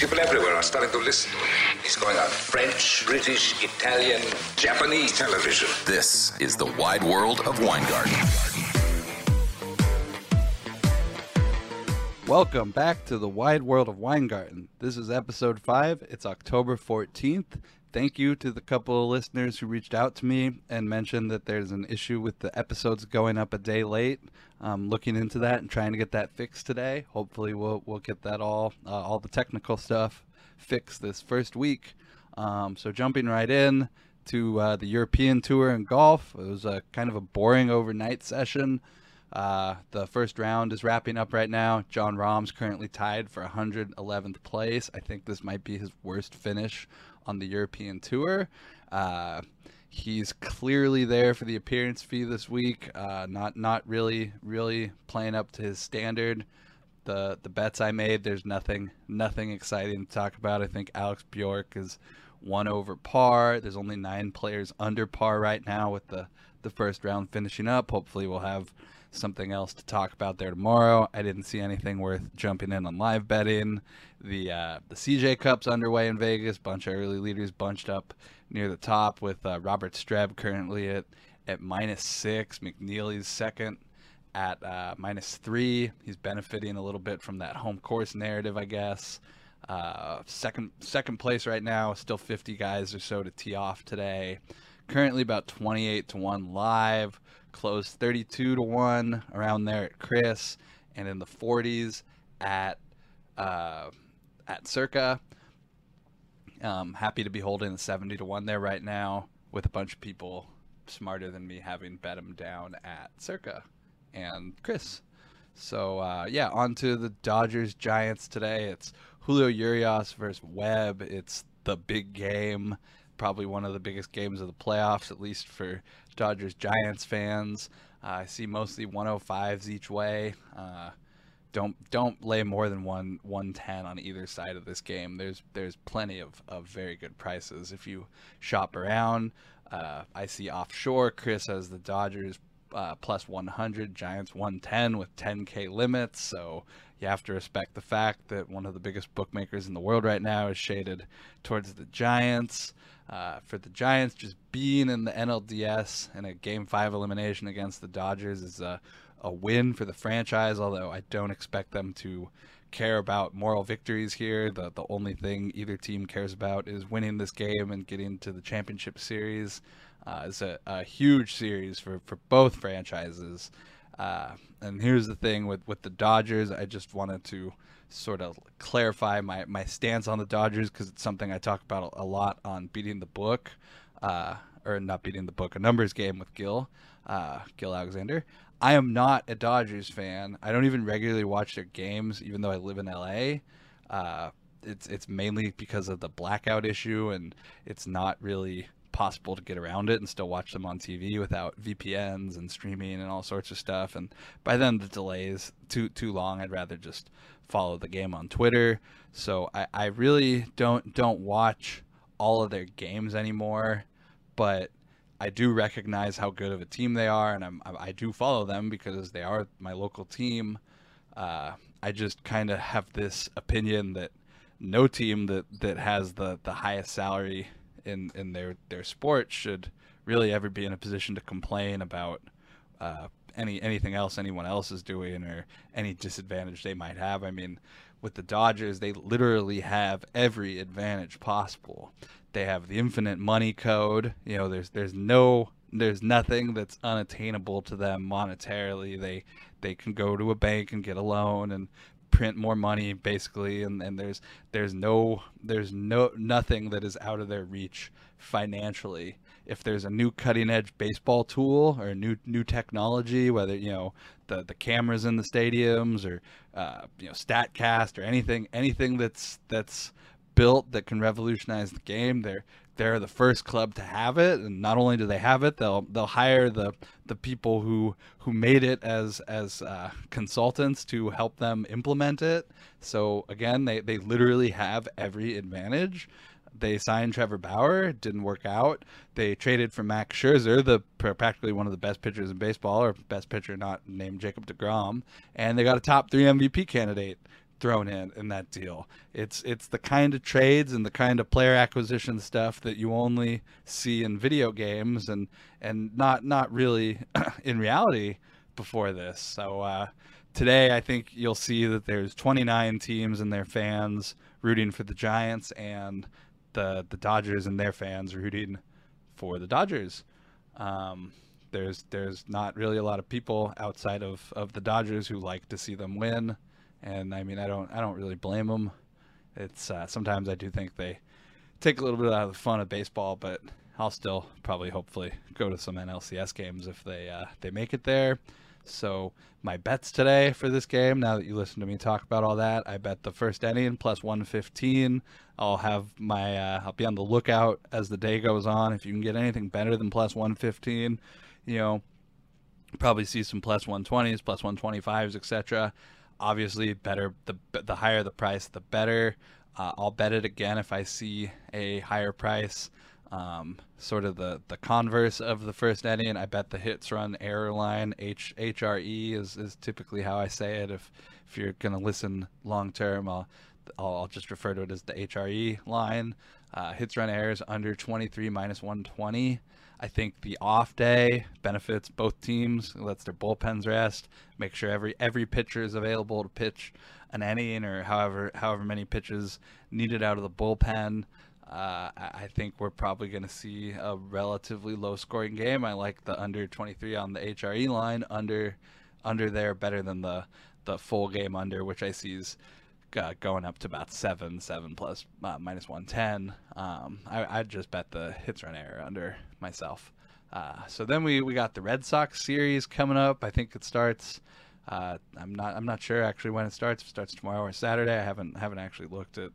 People everywhere are starting to listen to him. He's going on French, British, Italian, Japanese television. This is the wide world of Weingarten. Welcome back to the wide world of Weingarten. This is episode 5. It's October 14th. Thank you to the couple of listeners who reached out to me and mentioned that there's an issue with the episodes going up a day late. I'm looking into that and trying to get that fixed today. Hopefully, we'll we'll get that all uh, all the technical stuff fixed this first week. Um, so jumping right in to uh, the European tour and golf. It was a kind of a boring overnight session. Uh, the first round is wrapping up right now. Jon Rahm's currently tied for 111th place. I think this might be his worst finish on the European Tour. He's clearly there for the appearance fee this week. Uh, not not really really playing up to his standard. The the bets I made, there's nothing nothing exciting to talk about. I think Alex Bjork is one over par. There's only nine players under par right now with the the first round finishing up. Hopefully, we'll have something else to talk about there tomorrow. I didn't see anything worth jumping in on live betting. The uh, the CJ Cup's underway in Vegas. Bunch of early leaders bunched up near the top with uh, Robert Streb currently at at minus six. McNealy's second at uh, minus three. He's benefiting a little bit from that home course narrative, I guess. Uh, second second place right now, still 50 guys or so to tee off today. Currently about 28 to one live close 32 to 1 around there at CRIS and in the 40s at uh, at Circa. Um, happy to be holding the 70 to 1 there right now with a bunch of people smarter than me having bet them down at Circa and CRIS. So uh, yeah, on to the Dodgers Giants today. It's Julio Urias versus Webb. It's the big game probably one of the biggest games of the playoffs, at least for Dodgers Giants fans. Uh, I see mostly 105s each way. Uh, don't don't lay more than one 110 on either side of this game. There's there's plenty of, of very good prices if you shop around. Uh, I see offshore. CRIS has the Dodgers uh, plus 100, Giants 110 with 10k limits. So you have to respect the fact that one of the biggest bookmakers in the world right now is shaded towards the Giants. Uh, for the Giants, just being in the NLDS and a Game Five elimination against the Dodgers is a a win for the franchise. Although I don't expect them to care about moral victories here. The the only thing either team cares about is winning this game and getting to the championship series. Uh, it's a, a huge series for, for both franchises. Uh, and here's the thing with, with the Dodgers, I just wanted to sort of clarify my, my stance on the Dodgers because it's something I talk about a, lot on Beating the Book, uh, or not Beating the Book, a numbers game with Gill, uh, Gill Alexander. I am not a Dodgers fan. I don't even regularly watch their games, even though I live in LA. Uh, it's it's mainly because of the blackout issue, and it's not really possible to get around it and still watch them on TV without VPNs and streaming and all sorts of stuff. And by then the delay is too too long. I'd rather just follow the game on Twitter. So I, I really don't don't watch all of their games anymore, but I do recognize how good of a team they are, and I'm, I do follow them because they are my local team. Uh, I just kind of have this opinion that no team that, that has the, the highest salary in, in their, their sport should really ever be in a position to complain about uh, any anything else anyone else is doing or any disadvantage they might have. I mean, with the Dodgers, they literally have every advantage possible they have the infinite money code. You know, there's there's no there's nothing that's unattainable to them monetarily. They they can go to a bank and get a loan and print more money basically and, and there's there's no there's no nothing that is out of their reach financially if there's a new cutting edge baseball tool or new new technology whether you know the the cameras in the stadiums or uh, you know statcast or anything anything that's that's built that can revolutionize the game. They're they're the first club to have it, and not only do they have it, they'll they'll hire the the people who who made it as as uh, consultants to help them implement it. So again, they they literally have every advantage. They signed Trevor Bauer, didn't work out. They traded for Max Scherzer, the practically one of the best pitchers in baseball, or best pitcher not named Jacob DeGrom, and they got a top three MVP candidate thrown in in that deal. It's it's the kind of trades and the kind of player acquisition stuff that you only see in video games and and not not really in reality before this. So uh, today I think you'll see that there's 29 teams and their fans rooting for the Giants and the the Dodgers and their fans rooting for the Dodgers. Um, there's there's not really a lot of people outside of, of the Dodgers who like to see them win and I mean I don't I don't really blame them. It's uh, sometimes I do think they take a little bit out of the fun of baseball, but I'll still probably hopefully go to some NLCS games if they uh, they make it there. So my bets today for this game, now that you listen to me talk about all that, I bet the first inning plus 115. I'll have my uh, I'll be on the lookout as the day goes on. If you can get anything better than plus 115, you know, probably see some plus 120s, plus 125s, etc obviously better the the higher the price the better uh, i'll bet it again if i see a higher price um, sort of the, the converse of the first inning. I bet the hits run error line H H R E is, is typically how I say it. If if you're gonna listen long term, I'll, I'll, I'll just refer to it as the HRE line. Uh, hits run errors under 23 minus 120. I think the off day benefits both teams, lets their bullpens rest, make sure every every pitcher is available to pitch an inning or however however many pitches needed out of the bullpen. Uh, I think we're probably going to see a relatively low scoring game. I like the under 23 on the HRE line, under under there better than the the full game under, which I see is uh, going up to about seven, seven plus uh, minus one ten. Um, I, I'd just bet the hits run error under myself. Uh, so then we, we got the Red Sox series coming up. I think it starts. Uh, I'm not I'm not sure actually when it starts. If it starts tomorrow or Saturday. I haven't haven't actually looked at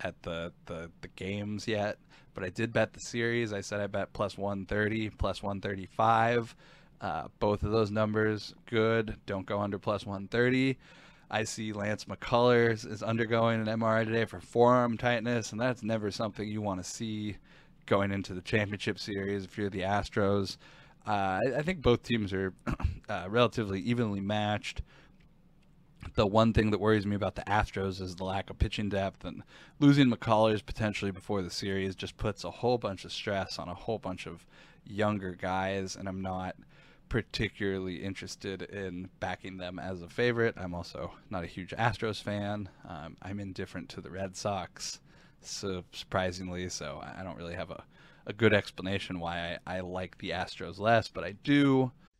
at the, the the games yet. But I did bet the series. I said I bet plus 130, plus 135. Uh, both of those numbers good. Don't go under plus 130. I see Lance McCullers is undergoing an MRI today for forearm tightness, and that's never something you want to see going into the championship series if you're the Astros. Uh, I, I, think both teams are uh, relatively evenly matched. The one thing that worries me about the Astros is the lack of pitching depth, and losing McCullers potentially before the series just puts a whole bunch of stress on a whole bunch of younger guys, and I'm not – particularly interested in backing them as a favorite. I'm also not a huge Astros fan. Um, I'm indifferent to the Red Sox, so surprisingly. So I don't really have a, a good explanation why I, I like the Astros less, but I do.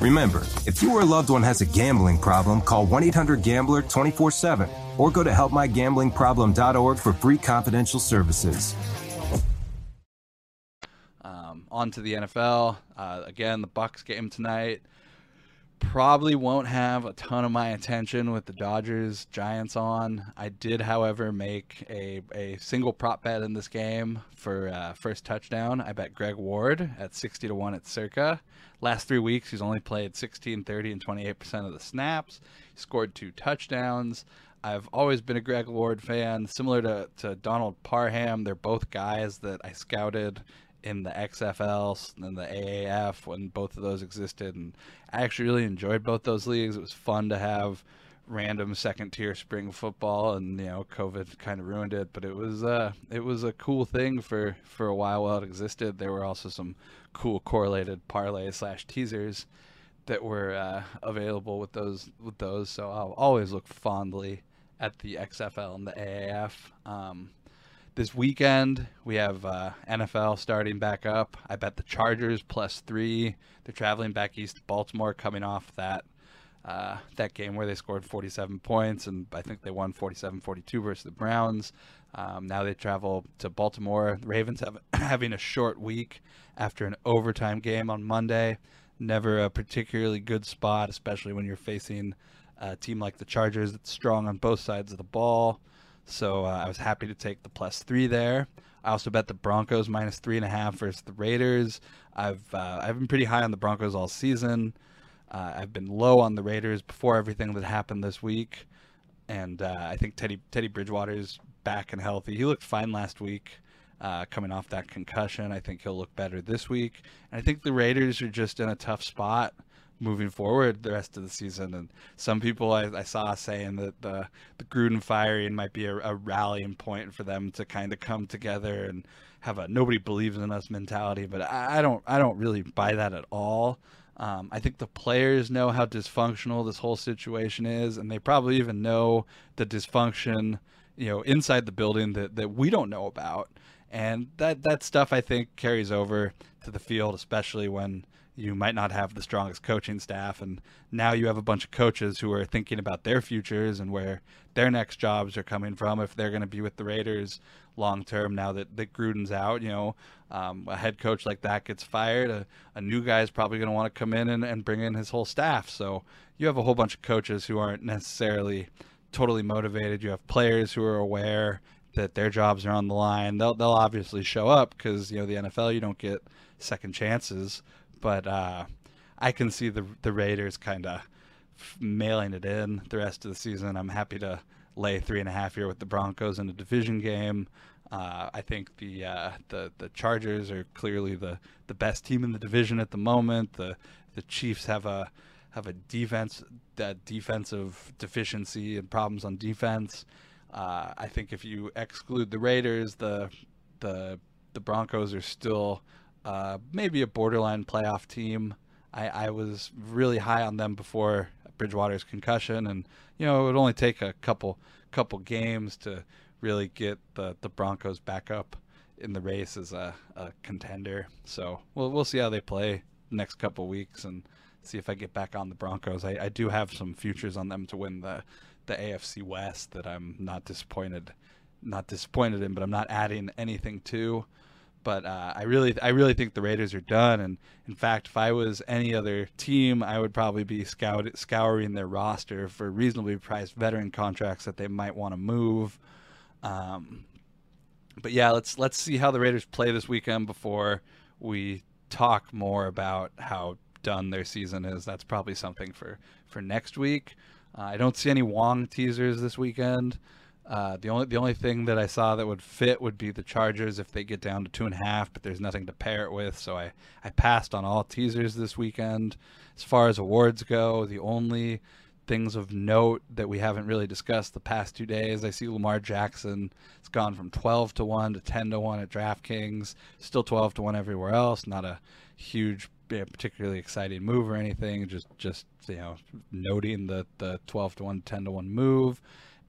Remember, if you or a loved one has a gambling problem, call 1 800 Gambler 24 7 or go to helpmygamblingproblem.org for free confidential services. Um, on to the NFL. Uh, again, the Bucs game tonight. Probably won't have a ton of my attention with the Dodgers Giants on. I did, however, make a, a single prop bet in this game for uh, first touchdown. I bet Greg Ward at 60 to 1 at circa. Last three weeks, he's only played 16, 30, and 28% of the snaps. He scored two touchdowns. I've always been a Greg Ward fan. Similar to, to Donald Parham, they're both guys that I scouted in the XFL and the AAF when both of those existed, and I actually really enjoyed both those leagues. It was fun to have random second tier spring football, and you know, COVID kind of ruined it, but it was uh, it was a cool thing for for a while while it existed. There were also some cool correlated parlay slash teasers that were uh, available with those with those. So I'll always look fondly at the XFL and the AAF. Um, this weekend we have uh, NFL starting back up. I bet the Chargers plus three. They're traveling back east to Baltimore, coming off that uh, that game where they scored 47 points, and I think they won 47-42 versus the Browns. Um, now they travel to Baltimore. The Ravens have having a short week after an overtime game on Monday. Never a particularly good spot, especially when you're facing a team like the Chargers that's strong on both sides of the ball. So uh, I was happy to take the plus three there. I also bet the Broncos minus three and a half versus the Raiders. I've uh, I've been pretty high on the Broncos all season. Uh, I've been low on the Raiders before everything that happened this week, and uh, I think Teddy Teddy Bridgewater's back and healthy. He looked fine last week, uh, coming off that concussion. I think he'll look better this week. And I think the Raiders are just in a tough spot moving forward the rest of the season. And some people I, I saw saying that the the Gruden firing might be a, a rallying point for them to kind of come together and have a nobody believes in us mentality. But I, I don't I don't really buy that at all. Um, I think the players know how dysfunctional this whole situation is, and they probably even know the dysfunction, you know, inside the building that, that we don't know about. And that that stuff I think carries over to the field, especially when you might not have the strongest coaching staff, and now you have a bunch of coaches who are thinking about their futures and where their next jobs are coming from if they're going to be with the Raiders long term. Now that that Gruden's out, you know, um, a head coach like that gets fired, a, a new guy is probably going to want to come in and, and bring in his whole staff. So you have a whole bunch of coaches who aren't necessarily totally motivated. You have players who are aware that their jobs are on the line. They'll they'll obviously show up because you know the NFL you don't get second chances but uh, I can see the the Raiders kind of mailing it in the rest of the season. I'm happy to lay three and a half here with the Broncos in a division game. Uh, I think the uh, the the Chargers are clearly the, the best team in the division at the moment. The the Chiefs have a have a defense that defensive deficiency and problems on defense. Uh, I think if you exclude the Raiders, the the the Broncos are still uh, maybe a borderline playoff team. I, I was really high on them before Bridgewater's concussion, and you know it would only take a couple couple games to really get the, the Broncos back up in the race as a, a contender. So we'll we'll see how they play next couple weeks and see if I get back on the Broncos. I, I do have some futures on them to win the the AFC West that I'm not disappointed not disappointed in, but I'm not adding anything to. But uh, I really, I really think the Raiders are done. And in fact, if I was any other team, I would probably be scout, scouring their roster for reasonably priced veteran contracts that they might want to move. Um, but yeah, let's let's see how the Raiders play this weekend before we talk more about how done their season is. That's probably something for for next week. Uh, I don't see any Wong teasers this weekend. Uh, the only the only thing that I saw that would fit would be the Chargers if they get down to two and a half, but there's nothing to pair it with, so I, I passed on all teasers this weekend. As far as awards go, the only things of note that we haven't really discussed the past two days, I see Lamar Jackson. It's gone from 12 to one to 10 to one at DraftKings, still 12 to one everywhere else. Not a huge, particularly exciting move or anything. Just just you know noting the the 12 to one, 10 to one move.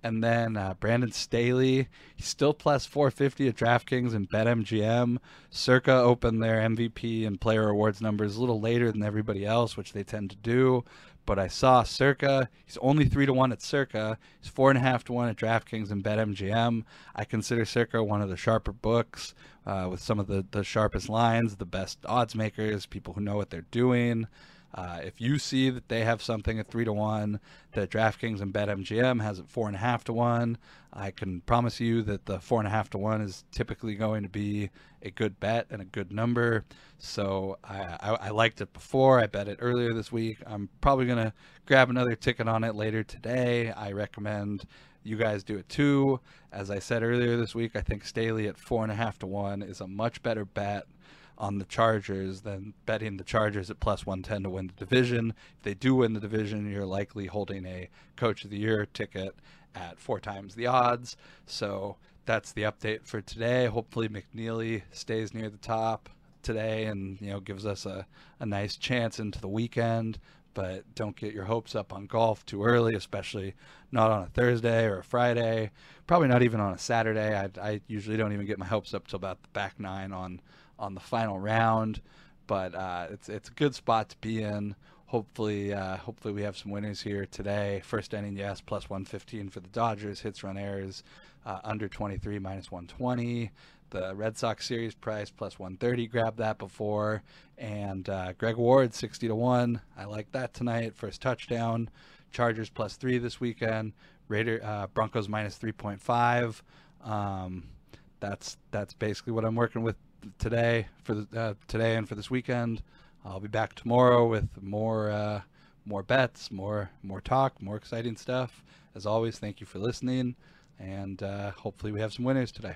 And then uh, Brandon Staley, he's still plus 450 at DraftKings and BetMGM. Circa opened their MVP and player awards numbers a little later than everybody else, which they tend to do. But I saw Circa, he's only 3 to 1 at Circa. He's 4.5 to 1 at DraftKings and BetMGM. I consider Circa one of the sharper books uh, with some of the, the sharpest lines, the best odds makers, people who know what they're doing. Uh, if you see that they have something at three to one, that DraftKings and BetMGM has at four and a half to one, I can promise you that the four and a half to one is typically going to be a good bet and a good number. So I, I, I liked it before. I bet it earlier this week. I'm probably gonna grab another ticket on it later today. I recommend you guys do it too. As I said earlier this week, I think Staley at four and a half to one is a much better bet on the Chargers than betting the Chargers at plus 110 to win the division. If they do win the division, you're likely holding a Coach of the Year ticket at four times the odds. So that's the update for today. Hopefully, McNealy stays near the top today and you know gives us a, a nice chance into the weekend. But don't get your hopes up on golf too early, especially not on a Thursday or a Friday. Probably not even on a Saturday. I, I usually don't even get my hopes up till about the back nine on on the final round. But uh, it's it's a good spot to be in. Hopefully, uh, hopefully we have some winners here today. First inning, yes, plus 115 for the Dodgers. Hits, run errors, uh, under 23, minus 120. The Red Sox series price plus 130. Grabbed that before. And uh, Greg Ward 60 to one. I like that tonight. First touchdown. Chargers plus three this weekend. Raider uh, Broncos minus 3.5. Um, that's that's basically what I'm working with today for the, uh, today and for this weekend. I'll be back tomorrow with more uh, more bets, more more talk, more exciting stuff. As always, thank you for listening, and uh, hopefully we have some winners today.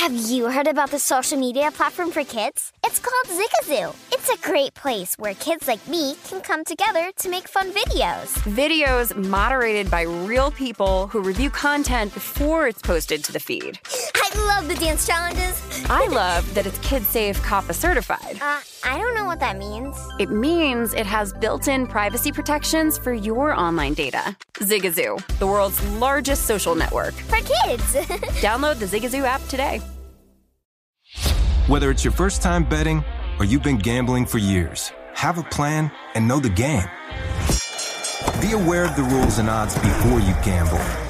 have you heard about the social media platform for kids? It's called Zigazoo. It's a great place where kids like me can come together to make fun videos. Videos moderated by real people who review content before it's posted to the feed. I love the dance challenges. I love that it's Kid Safe COPPA certified. Uh, I don't know what that means. It means it has built in privacy protections for your online data. Zigazoo, the world's largest social network. For kids. Download the Zigazoo app today. Whether it's your first time betting or you've been gambling for years, have a plan and know the game. Be aware of the rules and odds before you gamble.